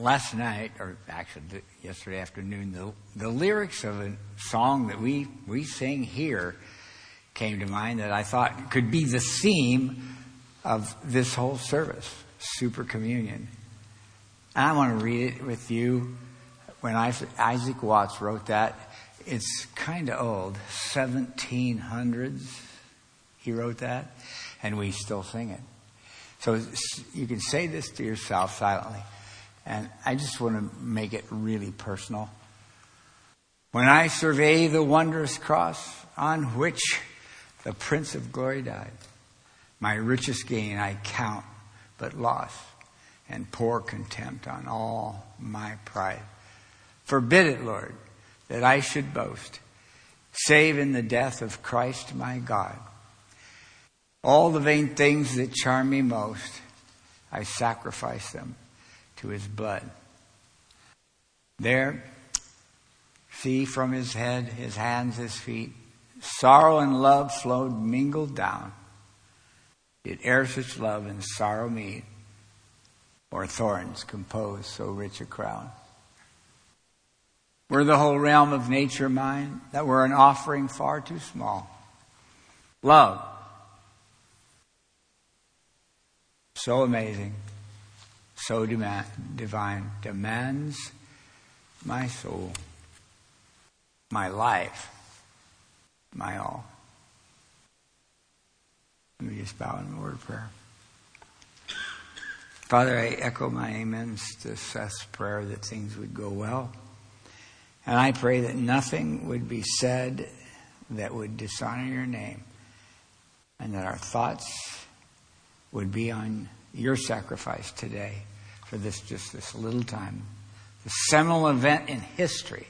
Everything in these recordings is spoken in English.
last night, or actually yesterday afternoon, the, the lyrics of a song that we, we sing here came to mind that I thought could be the theme of this whole service, Super Communion. And I want to read it with you. When Isaac Watts wrote that, it's kind of old, 1700s. He wrote that, and we still sing it. So you can say this to yourself silently. And I just want to make it really personal. When I survey the wondrous cross on which the Prince of Glory died, my richest gain I count but loss and pour contempt on all my pride. Forbid it, Lord, that I should boast, save in the death of Christ my God. All the vain things that charm me most, I sacrifice them to his blood. There, see from his head, his hands, his feet, sorrow and love flowed mingled down. Did e'er such love and sorrow meet, or thorns compose so rich a crown? Were the whole realm of nature mine, that were an offering far too small? Love, so amazing, so demand, divine, demands my soul, my life, my all. Let me just bow in a word of prayer. Father, I echo my amens to Seth's prayer that things would go well. And I pray that nothing would be said that would dishonor your name and that our thoughts would be on your sacrifice today for this just this little time. The seminal event in history.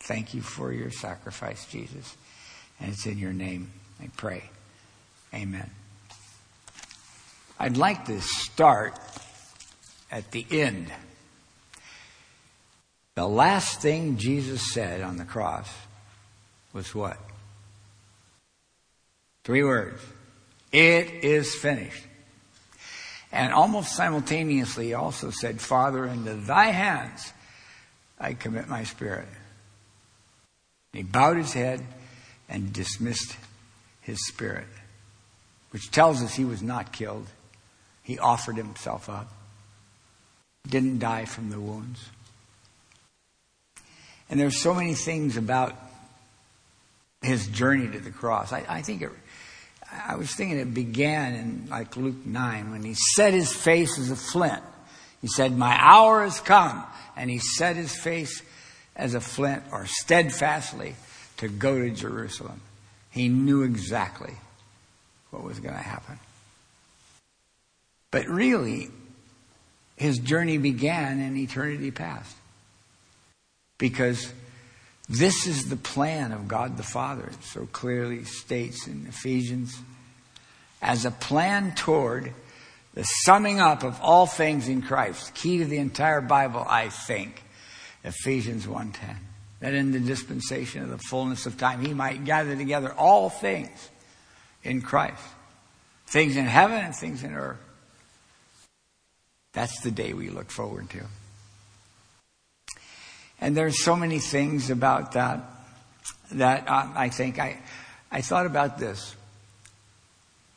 Thank you for your sacrifice, Jesus. And it's in your name I pray. Amen. I'd like to start at the end. The last thing Jesus said on the cross was what? Three words. It is finished. And almost simultaneously, also said, Father, into thy hands I commit my spirit. He bowed his head and dismissed his spirit, which tells us he was not killed. He offered himself up, didn't die from the wounds. And there's so many things about his journey to the cross. I, I think it I was thinking it began in like Luke 9 when he set his face as a flint. He said, My hour has come. And he set his face as a flint or steadfastly to go to Jerusalem. He knew exactly what was going to happen. But really, his journey began in eternity past. Because this is the plan of God the Father. It so clearly states in Ephesians as a plan toward the summing up of all things in Christ. Key to the entire Bible, I think. Ephesians 1:10. That in the dispensation of the fullness of time he might gather together all things in Christ. Things in heaven and things in earth. That's the day we look forward to. And there's so many things about that that uh, I think I, I thought about this.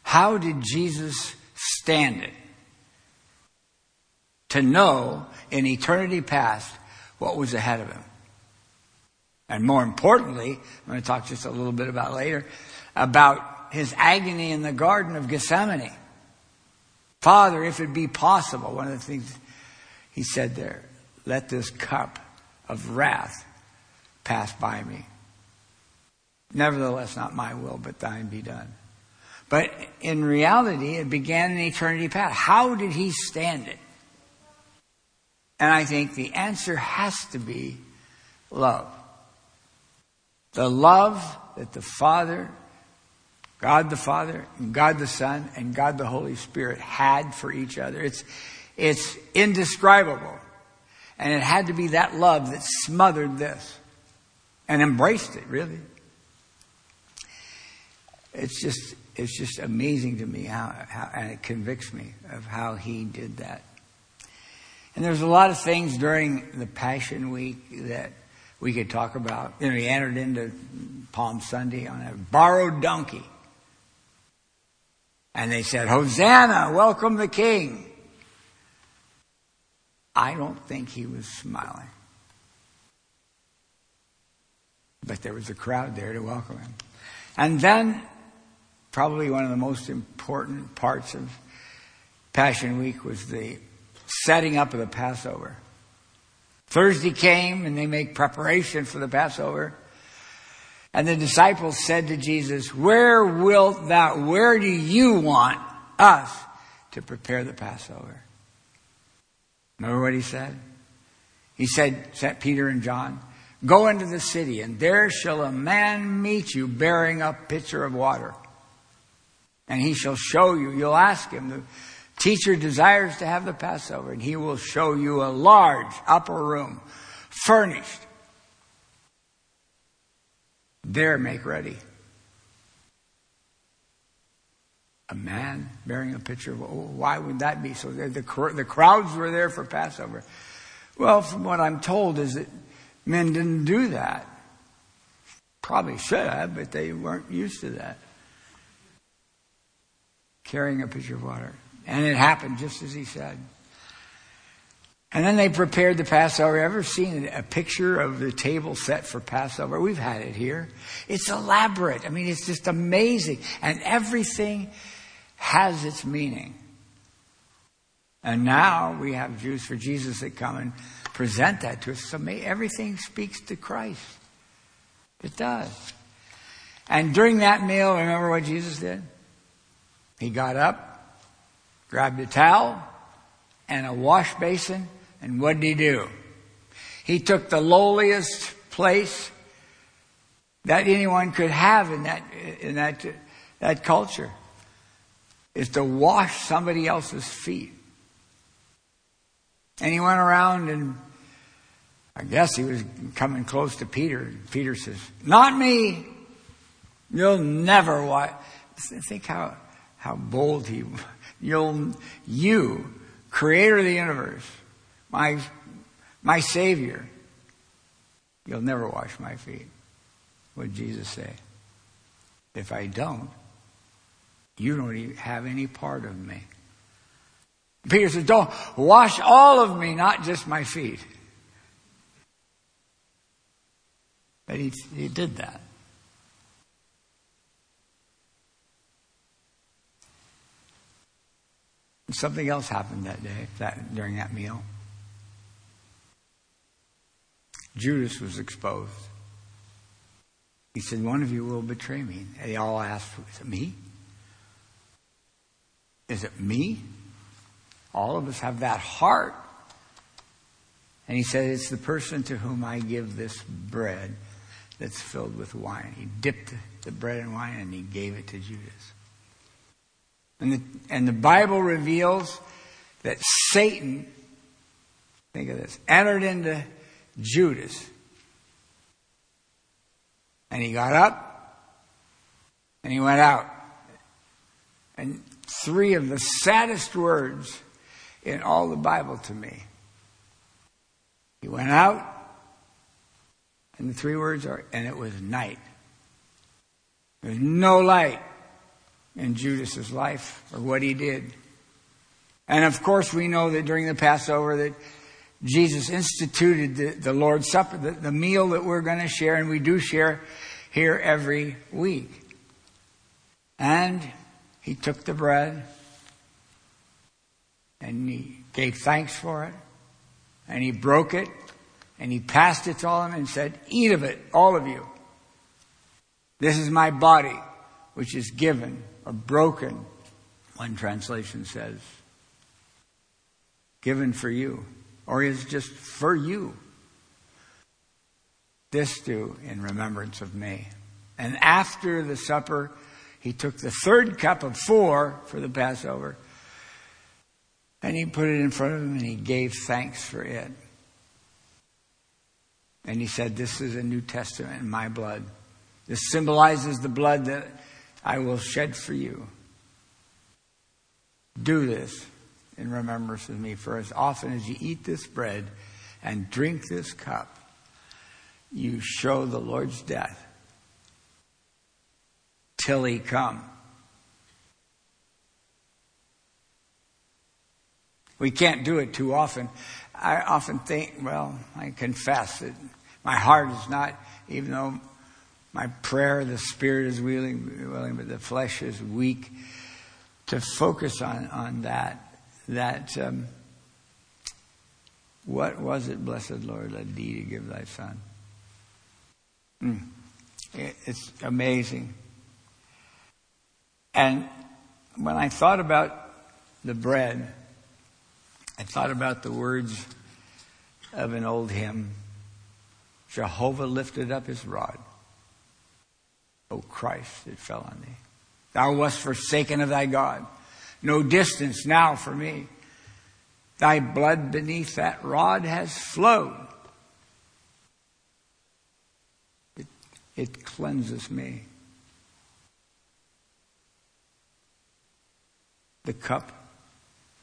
How did Jesus stand it? To know in eternity past what was ahead of him. And more importantly, I'm going to talk just a little bit about later, about his agony in the Garden of Gethsemane. Father, if it be possible, one of the things he said there, let this cup of wrath pass by me. Nevertheless, not my will, but thine be done. But in reality, it began in eternity past. How did he stand it? And I think the answer has to be love. The love that the Father, God the Father, and God the Son, and God the Holy Spirit had for each other. It's, it's indescribable. And it had to be that love that smothered this and embraced it, really. It's just, it's just amazing to me how, how, and it convicts me of how he did that. And there's a lot of things during the Passion Week that we could talk about. You know, he entered into Palm Sunday on a borrowed donkey. And they said, Hosanna, welcome the king. I don't think he was smiling. But there was a crowd there to welcome him. And then, probably one of the most important parts of Passion Week was the setting up of the Passover. Thursday came and they make preparation for the Passover. And the disciples said to Jesus, Where wilt thou, where do you want us to prepare the Passover? Remember what he said? He said, sent Peter and John, Go into the city, and there shall a man meet you bearing a pitcher of water. And he shall show you, you'll ask him, the teacher desires to have the Passover, and he will show you a large upper room, furnished there make ready. A man bearing a pitcher of, oh, why would that be? So the, the, the crowds were there for Passover. Well, from what I'm told is that men didn't do that. Probably should have, but they weren't used to that. Carrying a pitcher of water. And it happened just as he said. And then they prepared the Passover. Ever seen a picture of the table set for Passover? We've had it here. It's elaborate. I mean, it's just amazing. And everything has its meaning. And now we have Jews for Jesus that come and present that to us. So everything speaks to Christ. It does. And during that meal, remember what Jesus did? He got up, grabbed a towel and a wash basin, and what did he do? He took the lowliest place that anyone could have in that, in that, that culture is to wash somebody else's feet. And he went around and I guess he was coming close to Peter. Peter says, Not me. You'll never wash. Think how, how bold he, you'll, you, creator of the universe, my, my Savior. You'll never wash my feet. What did Jesus say? If I don't, you don't even have any part of me. Peter says, Don't wash all of me, not just my feet. But he, he did that. Something else happened that day, that, during that meal. Judas was exposed. He said, One of you will betray me. They all asked, me? Is it me? All of us have that heart. And he said, It's the person to whom I give this bread that's filled with wine. He dipped the bread in wine and he gave it to Judas. And the, and the Bible reveals that Satan, think of this, entered into Judas. And he got up and he went out. And three of the saddest words in all the Bible to me. He went out, and the three words are, and it was night. There's no light in Judas's life or what he did. And of course, we know that during the Passover that Jesus instituted the, the Lord's Supper, the, the meal that we're going to share, and we do share here every week. And he took the bread and he gave thanks for it and he broke it and he passed it to all of them and said, Eat of it, all of you. This is my body, which is given or broken, one translation says, given for you or is just for you. This do in remembrance of me. And after the supper, he took the third cup of four for the Passover and he put it in front of him and he gave thanks for it. And he said, This is a New Testament in my blood. This symbolizes the blood that I will shed for you. Do this in remembrance of me. For as often as you eat this bread and drink this cup, you show the Lord's death till he come. We can't do it too often. I often think, well, I confess that my heart is not, even though my prayer, the spirit is willing, willing but the flesh is weak, to focus on, on that that um, what was it, blessed Lord, led thee to give thy son? Mm. It, it's amazing. And when I thought about the bread, I thought about the words of an old hymn Jehovah lifted up his rod. O Christ, it fell on thee. Thou wast forsaken of thy God no distance now for me. Thy blood beneath that rod has flowed. It, it cleanses me. The cup,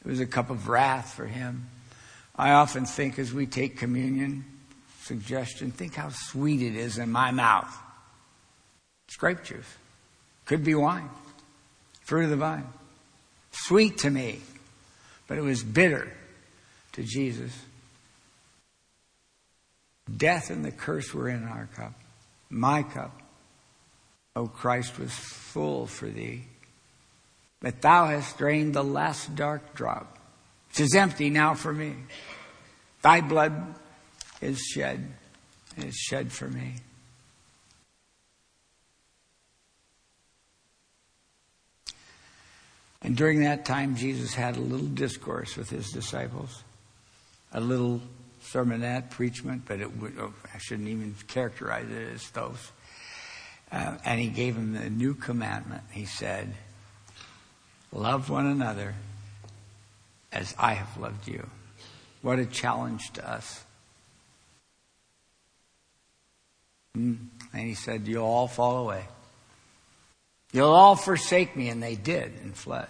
it was a cup of wrath for him. I often think as we take communion, suggestion, think how sweet it is in my mouth. It's grape juice. Could be wine. Fruit of the vine sweet to me, but it was bitter to Jesus. Death and the curse were in our cup, my cup. O Christ was full for thee, but thou hast drained the last dark drop, which is empty now for me. Thy blood is shed, is shed for me. And during that time, Jesus had a little discourse with his disciples, a little sermonette, preachment, but it oh, I shouldn't even characterize it as those. Uh, and he gave them the new commandment. He said, Love one another as I have loved you. What a challenge to us. Hmm. And he said, You'll all fall away. You'll all forsake me. And they did and fled.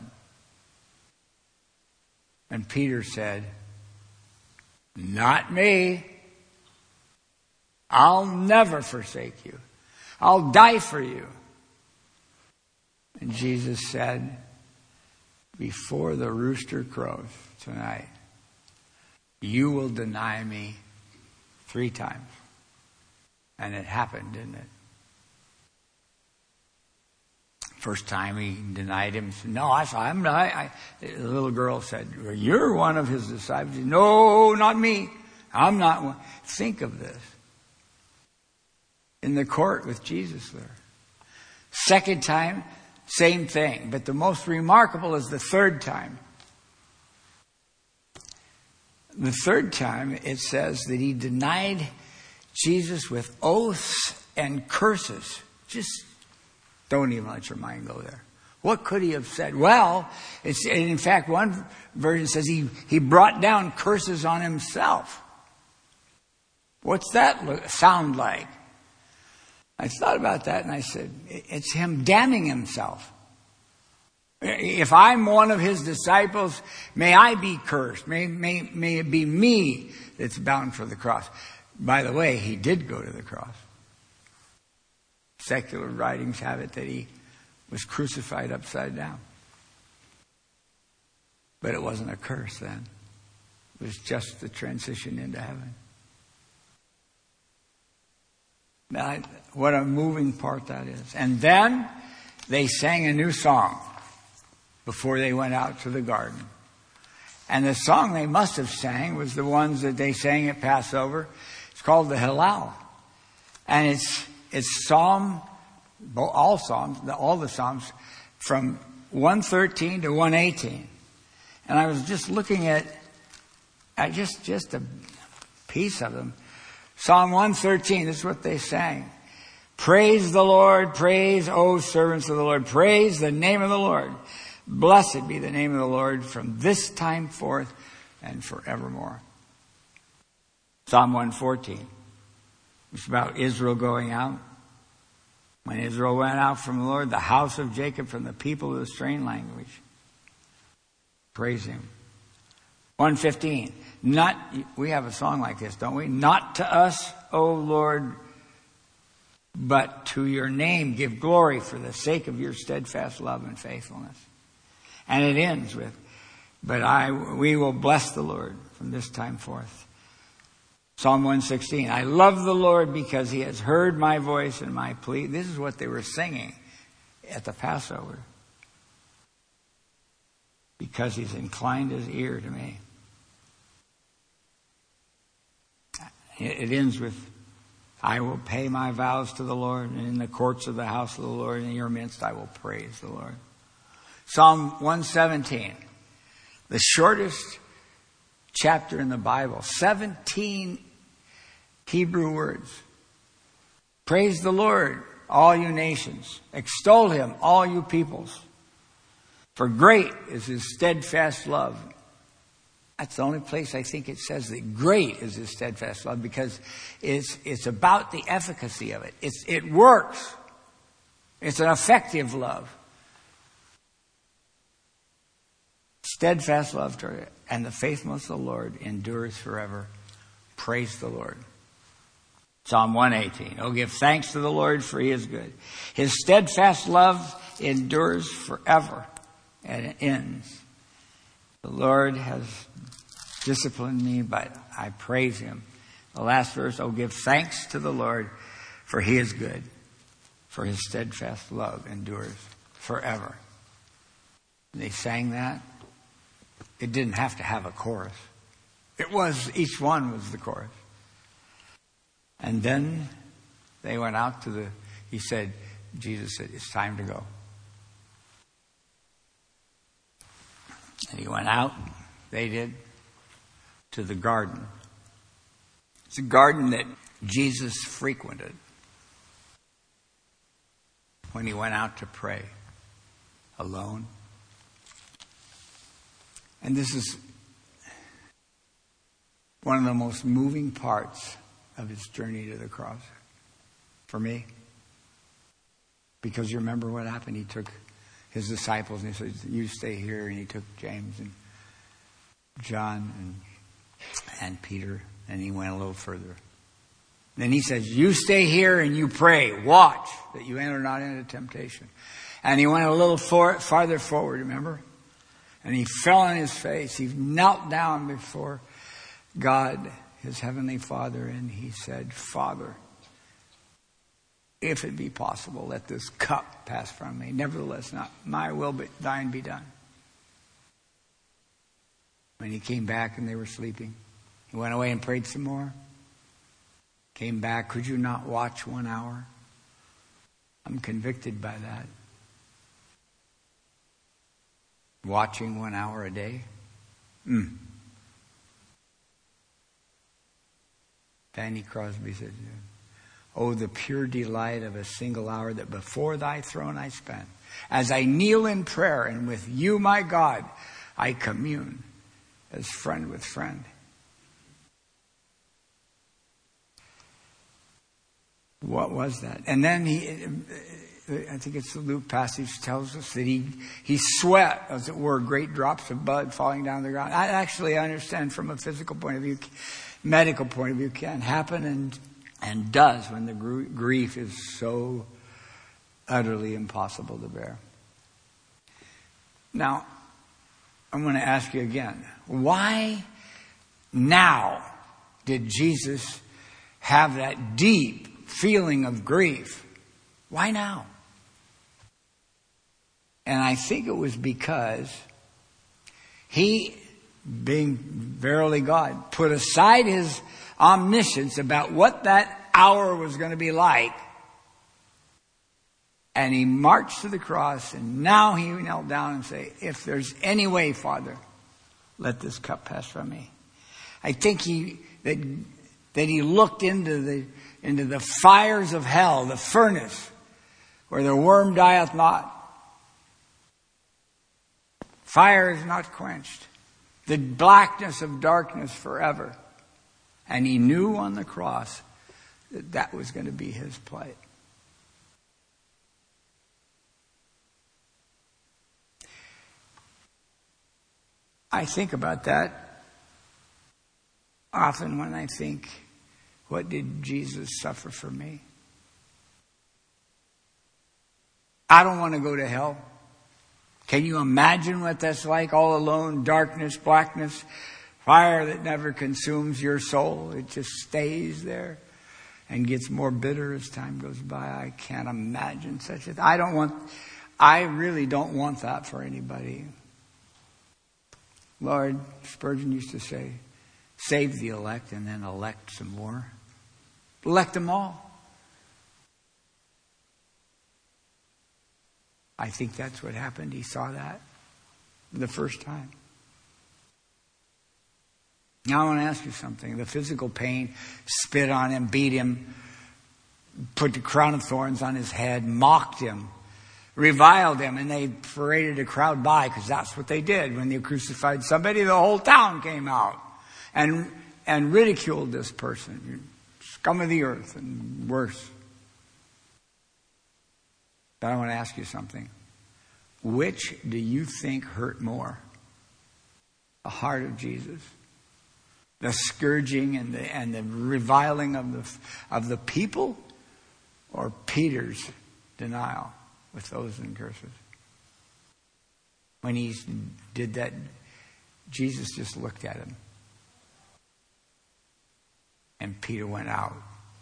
And Peter said, Not me. I'll never forsake you. I'll die for you. And Jesus said, Before the rooster crows tonight, you will deny me three times. And it happened, didn't it? First time he denied him. No, I saw him. I, I, the little girl said, well, "You're one of his disciples." No, not me. I'm not one. Think of this. In the court with Jesus there. Second time, same thing. But the most remarkable is the third time. The third time, it says that he denied Jesus with oaths and curses. Just don't even let your mind go there. What could he have said? Well, in fact, one version says he, he brought down curses on himself. What's that sound like? I thought about that and I said, it's him damning himself. If I'm one of his disciples, may I be cursed. May, may, may it be me that's bound for the cross. By the way, he did go to the cross secular writings have it that he was crucified upside down. But it wasn't a curse then. It was just the transition into heaven. Now, what a moving part that is. And then they sang a new song before they went out to the garden. And the song they must have sang was the ones that they sang at Passover. It's called the Hallel. And it's it's Psalm, all Psalms, all the Psalms, from 113 to 118. And I was just looking at, at just, just a piece of them. Psalm 113, this is what they sang. Praise the Lord, praise, O servants of the Lord, praise the name of the Lord. Blessed be the name of the Lord from this time forth and forevermore. Psalm 114. It's about Israel going out. When Israel went out from the Lord, the house of Jacob from the people of the strange language. Praise him. 115. Not, we have a song like this, don't we? Not to us, O Lord, but to your name give glory for the sake of your steadfast love and faithfulness. And it ends with, but I, we will bless the Lord from this time forth. Psalm 116. I love the Lord because he has heard my voice and my plea. This is what they were singing at the Passover. Because he's inclined his ear to me. It ends with, I will pay my vows to the Lord, and in the courts of the house of the Lord, in your midst, I will praise the Lord. Psalm 117, the shortest chapter in the Bible, 17 Hebrew words. Praise the Lord, all you nations. Extol him, all you peoples. For great is his steadfast love that's the only place I think it says that great is his steadfast love because it's, it's about the efficacy of it. It's, it works. It's an effective love. Steadfast love to it, and the faithfulness of the Lord endures forever. Praise the Lord. Psalm 118. Oh, give thanks to the Lord for he is good. His steadfast love endures forever and it ends. The Lord has disciplined me, but I praise him. The last verse, oh, give thanks to the Lord, for he is good, for his steadfast love endures forever. And they sang that. It didn't have to have a chorus. It was, each one was the chorus. And then they went out to the, he said, Jesus said, it's time to go. And he went out, they did, to the garden. It's a garden that Jesus frequented when he went out to pray alone. And this is one of the most moving parts of his journey to the cross for me. Because you remember what happened? He took his disciples and he said, You stay here. And he took James and John and and Peter, and he went a little further. Then he says, You stay here and you pray. Watch that you enter not into temptation. And he went a little for, farther forward, remember? And he fell on his face. He knelt down before God, his heavenly Father, and he said, Father, if it be possible, let this cup pass from me. Nevertheless, not my will, but thine be done. When he came back and they were sleeping, he went away and prayed some more. Came back, could you not watch one hour? I'm convicted by that. Watching one hour a day? Mm. Fanny Crosby said, Oh, the pure delight of a single hour that before thy throne I spend. As I kneel in prayer and with you, my God, I commune as friend with friend. What was that? And then he, I think it's the Luke passage tells us that he, he sweat, as it were, great drops of blood falling down the ground. I actually I understand from a physical point of view, medical point of view, can happen and, and does when the grief is so utterly impossible to bear. Now, I'm going to ask you again why now did Jesus have that deep feeling of grief? Why now? And I think it was because he, being verily God, put aside his omniscience about what that hour was going to be like and he marched to the cross, and now he knelt down and said, If there's any way, Father, let this cup pass from me. I think he that that he looked into the into the fires of hell, the furnace, where the worm dieth not. Fire is not quenched. The blackness of darkness forever. And he knew on the cross that that was going to be his plight. I think about that often when I think, what did Jesus suffer for me? I don't want to go to hell. Can you imagine what that's like? All alone, darkness, blackness, fire that never consumes your soul. It just stays there and gets more bitter as time goes by. I can't imagine such a thing. I don't want, I really don't want that for anybody. Lord, Spurgeon used to say, save the elect and then elect some more. Elect them all. I think that's what happened. He saw that the first time. Now I want to ask you something. The physical pain, spit on him, beat him, put the crown of thorns on his head, mocked him, reviled him, and they paraded a crowd by because that's what they did. When they crucified somebody, the whole town came out and, and ridiculed this person. Scum of the earth and worse. But I want to ask you something. Which do you think hurt more? The heart of Jesus. The scourging and the, and the reviling of the, of the people? Or Peter's denial with those curses? When he did that, Jesus just looked at him. And Peter went out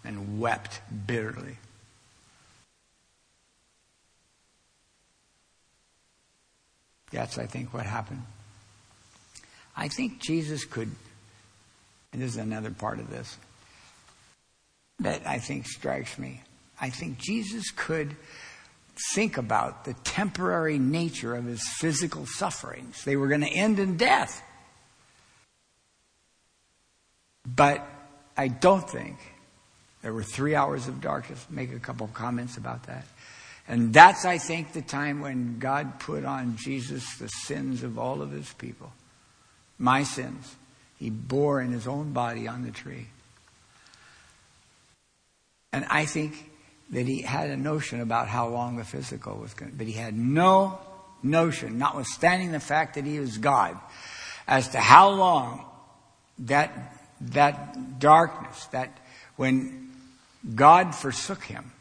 and wept bitterly. That's, I think, what happened. I think Jesus could, this is another part of this that I think strikes me. I think Jesus could think about the temporary nature of his physical sufferings. They were going to end in death. But I don't think there were three hours of darkness. Make a couple of comments about that. And that's, I think, the time when God put on Jesus the sins of all of his people. My sins. He bore in his own body on the tree. And I think that he had a notion about how long the physical was going to, but he had no notion, notwithstanding the fact that he was God, as to how long that, that darkness, that when God forsook him,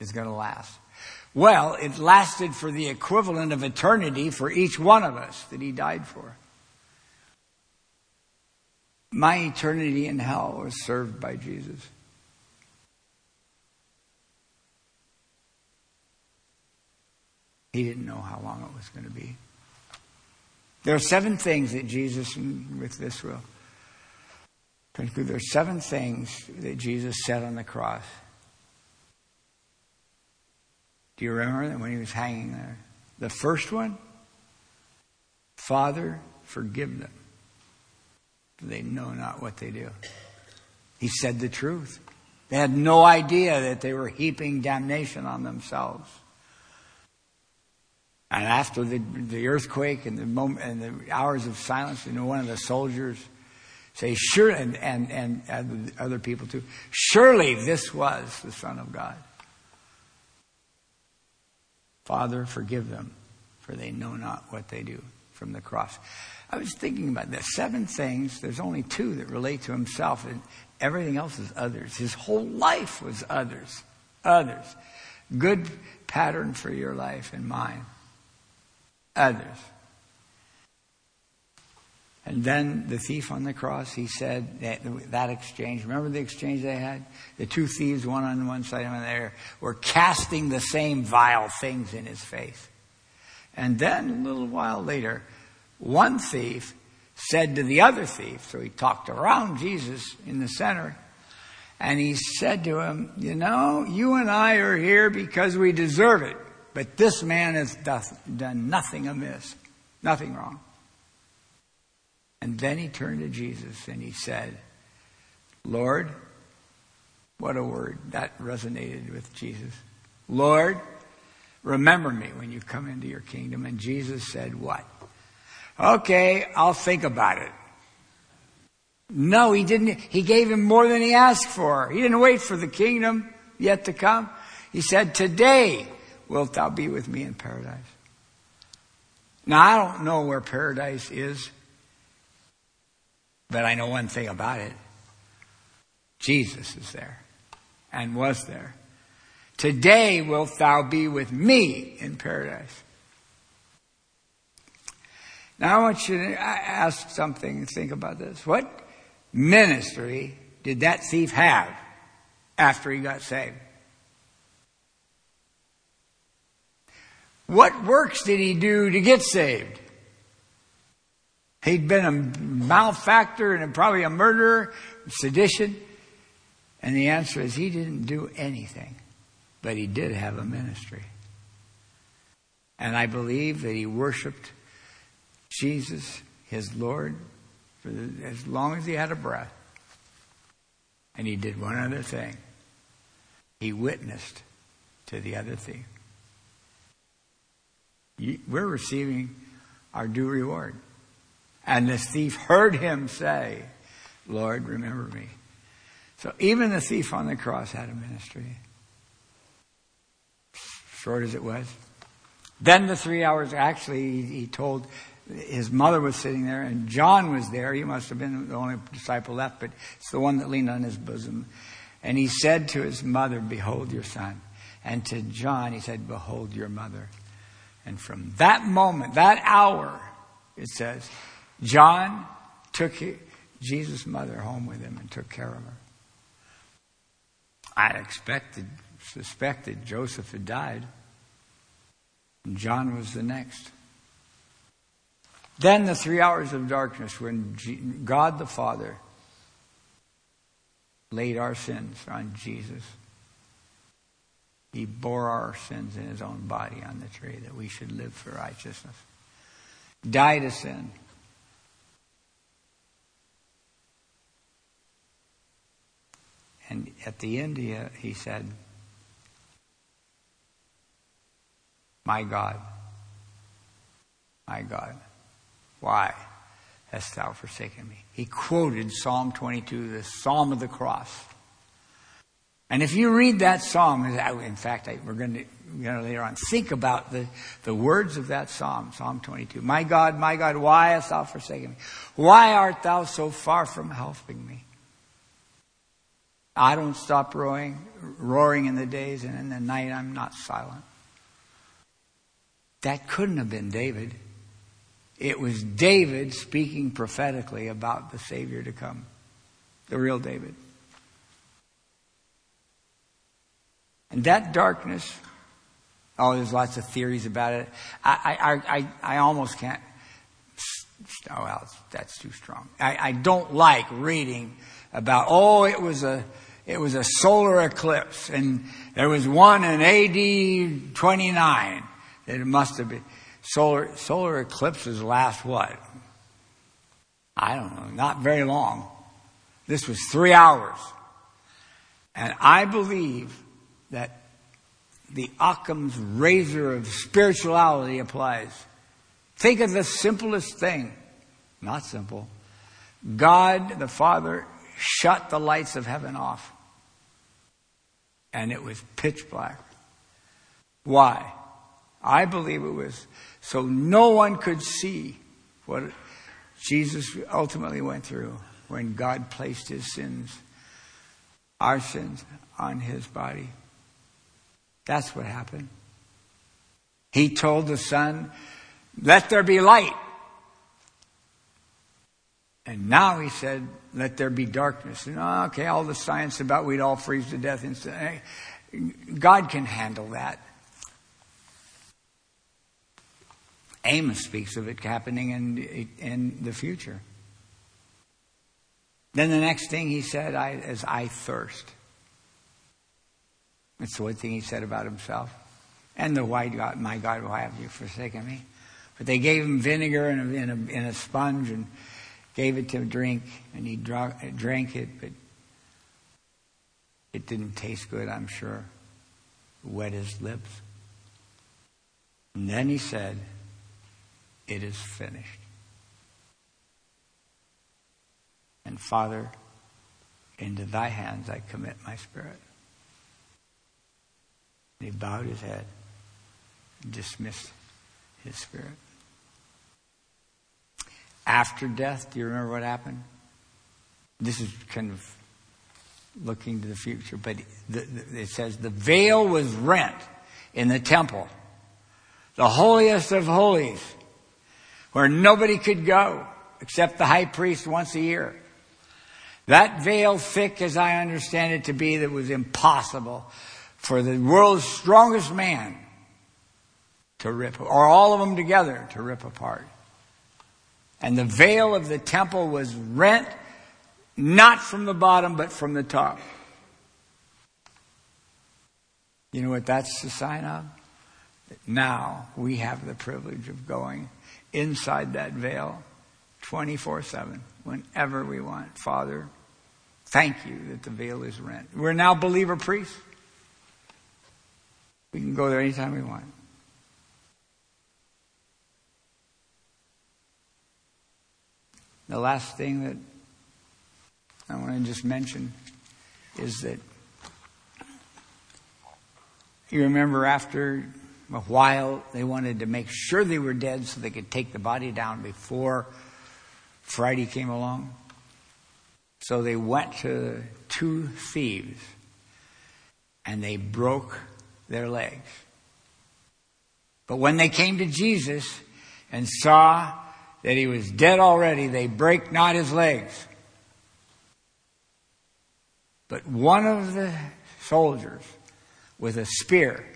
is going to last. Well, it lasted for the equivalent of eternity for each one of us that he died for. My eternity in hell was served by Jesus. He didn't know how long it was going to be. There are seven things that Jesus, with this will conclude, there are seven things that Jesus said on the cross. Do you remember that when he was hanging there? The first one, Father, forgive them. They know not what they do. He said the truth. They had no idea that they were heaping damnation on themselves. And after the, the earthquake and the moment and the hours of silence, you know, one of the soldiers say, sure, and, and, and other people too, surely this was the Son of God. Father, forgive them, for they know not what they do from the cross. I was thinking about that. Seven things, there's only two that relate to himself, and everything else is others. His whole life was others. Others. Good pattern for your life and mine. Others. And then the thief on the cross, he said that, that, exchange. Remember the exchange they had? The two thieves, one on one side and one there, were casting the same vile things in his face. And then a little while later, one thief said to the other thief, so he talked around Jesus in the center, and he said to him, You know, you and I are here because we deserve it, but this man has done nothing amiss, nothing wrong. And then he turned to Jesus and he said, Lord, what a word. That resonated with Jesus. Lord, remember me when you come into your kingdom. And Jesus said, What? Okay, I'll think about it. No, he didn't. He gave him more than he asked for. He didn't wait for the kingdom yet to come. He said, Today wilt thou be with me in paradise. Now, I don't know where paradise is. But I know one thing about it Jesus is there and was there. Today wilt thou be with me in paradise. Now I want you to ask something and think about this. What ministry did that thief have after he got saved? What works did he do to get saved? He'd been a malefactor and probably a murderer, sedition. And the answer is he didn't do anything, but he did have a ministry. And I believe that he worshiped Jesus, his Lord, for the, as long as he had a breath. And he did one other thing. He witnessed to the other thief. We're receiving our due reward. And this thief heard him say, Lord, remember me. So even the thief on the cross had a ministry. Short as it was. Then the three hours, actually, he told his mother was sitting there and John was there. He must have been the only disciple left, but it's the one that leaned on his bosom. And he said to his mother, Behold your son. And to John, he said, Behold your mother. And from that moment, that hour, it says, John took Jesus' mother home with him and took care of her. I expected, suspected Joseph had died. And John was the next. Then the three hours of darkness when God the Father laid our sins on Jesus. He bore our sins in his own body on the tree that we should live for righteousness. Died to sin. And at the end, he said, My God, my God. Why hast thou forsaken me? He quoted Psalm 22, the Psalm of the Cross. And if you read that psalm, in fact, we're going to, you know, later on, think about the, the words of that psalm, Psalm 22. My God, my God, why hast thou forsaken me? Why art thou so far from helping me? I don't stop roaring, roaring in the days, and in the night I'm not silent. That couldn't have been David. It was David speaking prophetically about the Savior to come, the real David. And that darkness, oh, there's lots of theories about it. I, I, I, I almost can't. Oh, well, that's too strong. I, I don't like reading about, oh, it was a, it was a solar eclipse and there was one in AD 29 that it must have been. Solar, solar eclipses last what? I don't know, not very long. This was three hours. And I believe that the Occam's razor of spirituality applies. Think of the simplest thing. Not simple. God the Father shut the lights of heaven off. And it was pitch black. Why? I believe it was so no one could see what Jesus ultimately went through when God placed his sins, our sins, on his body. That's what happened. He told the sun, let there be light. And now he said, let there be darkness. And okay, all the science about we'd all freeze to death instantly. God can handle that. Amos speaks of it happening in, in the future. Then the next thing he said I, is, I thirst. That's the one thing he said about himself. And the white God, my God, why have you forsaken me? But they gave him vinegar in a, in a, in a sponge and gave it to drink, and he drank it, but it didn't taste good, I'm sure. Wet his lips. And then he said, It is finished. And Father, into thy hands I commit my spirit. And he bowed his head and dismissed his spirit. After death, do you remember what happened? this is kind of looking to the future, but the, the, it says the veil was rent in the temple, the holiest of holies, where nobody could go except the high priest once a year. That veil, thick as I understand it to be, that was impossible for the world's strongest man to rip, or all of them together to rip apart. And the veil of the temple was rent not from the bottom, but from the top. You know what that's the sign of? That Now we have the privilege of going inside that veil 24 7, whenever we want. Father, thank you that the veil is rent. We're now believer priests. We can go there anytime we want. The last thing that I want to just mention is that you remember after while they wanted to make sure they were dead so they could take the body down before Friday came along. So they went to two thieves and they broke their legs. But when they came to Jesus and saw that he was dead already, they break not his legs. But one of the soldiers with a spear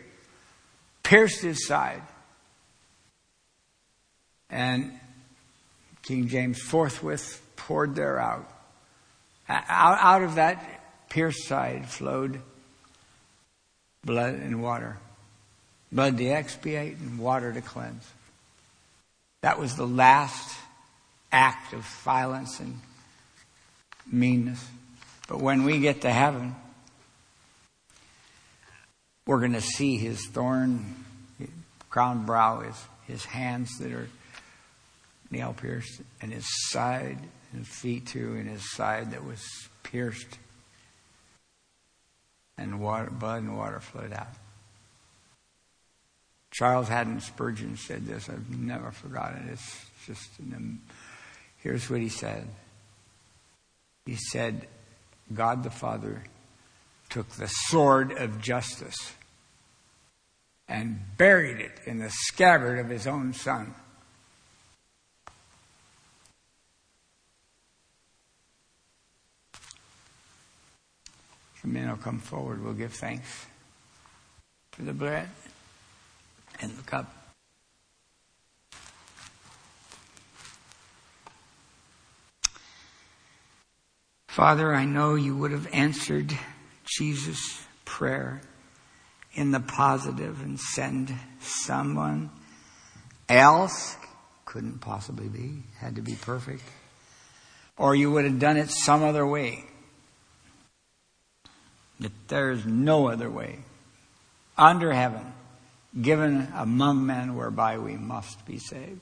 pierced his side. And King James forthwith poured there out. Out, of that pierced side flowed blood and water. Blood to expiate and water to cleanse. That was the last act of violence and meanness. But when we get to heaven, we're going to see his thorn crown brow, his, his hands that are nail pierced, and his side and feet too, and his side that was pierced. And water, blood and water flowed out. Charles Haddon Spurgeon said this. I've never forgotten it. It's just, um, here's what he said. He said, God the Father took the sword of justice and buried it in the scabbard of his own son. The men will come forward. We'll give thanks for the bread and the cup. Father, I know you would have answered Jesus' prayer in the positive and send someone else. Couldn't possibly be, had to be perfect. Or you would have done it some other way. That there's no other way under heaven given among men whereby we must be saved.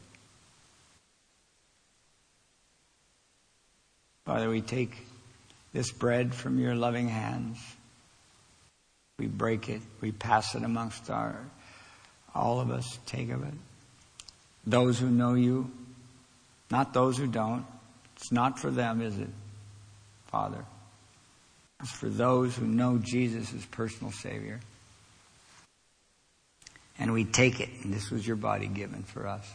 Father, we take this bread from your loving hands. We break it, we pass it amongst our, all of us, take of it. Those who know you, not those who don't. It's not for them, is it, Father? It's for those who know Jesus as personal Savior. And we take it, and this was your body given for us.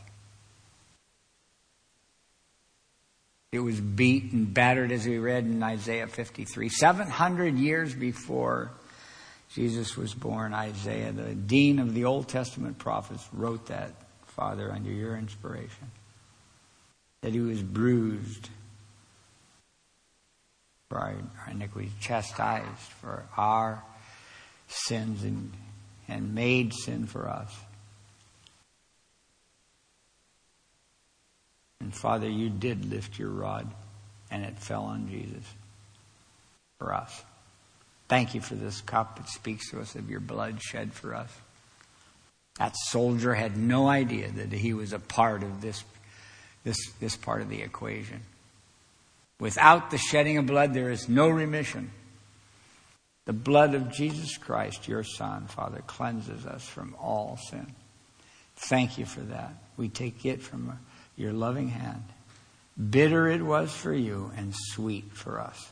It was beat and battered, as we read in Isaiah 53. 700 years before Jesus was born, Isaiah, the dean of the Old Testament prophets, wrote that, Father, under your inspiration. That he was bruised for our, our iniquities, chastised for our sins, and, and made sin for us. And Father, you did lift your rod, and it fell on Jesus for us. Thank you for this cup. It speaks to us of your blood shed for us. That soldier had no idea that he was a part of this, this, this part of the equation. Without the shedding of blood, there is no remission. The blood of Jesus Christ, your Son, Father, cleanses us from all sin. Thank you for that. We take it from your loving hand Bitter it was for you and sweet for us.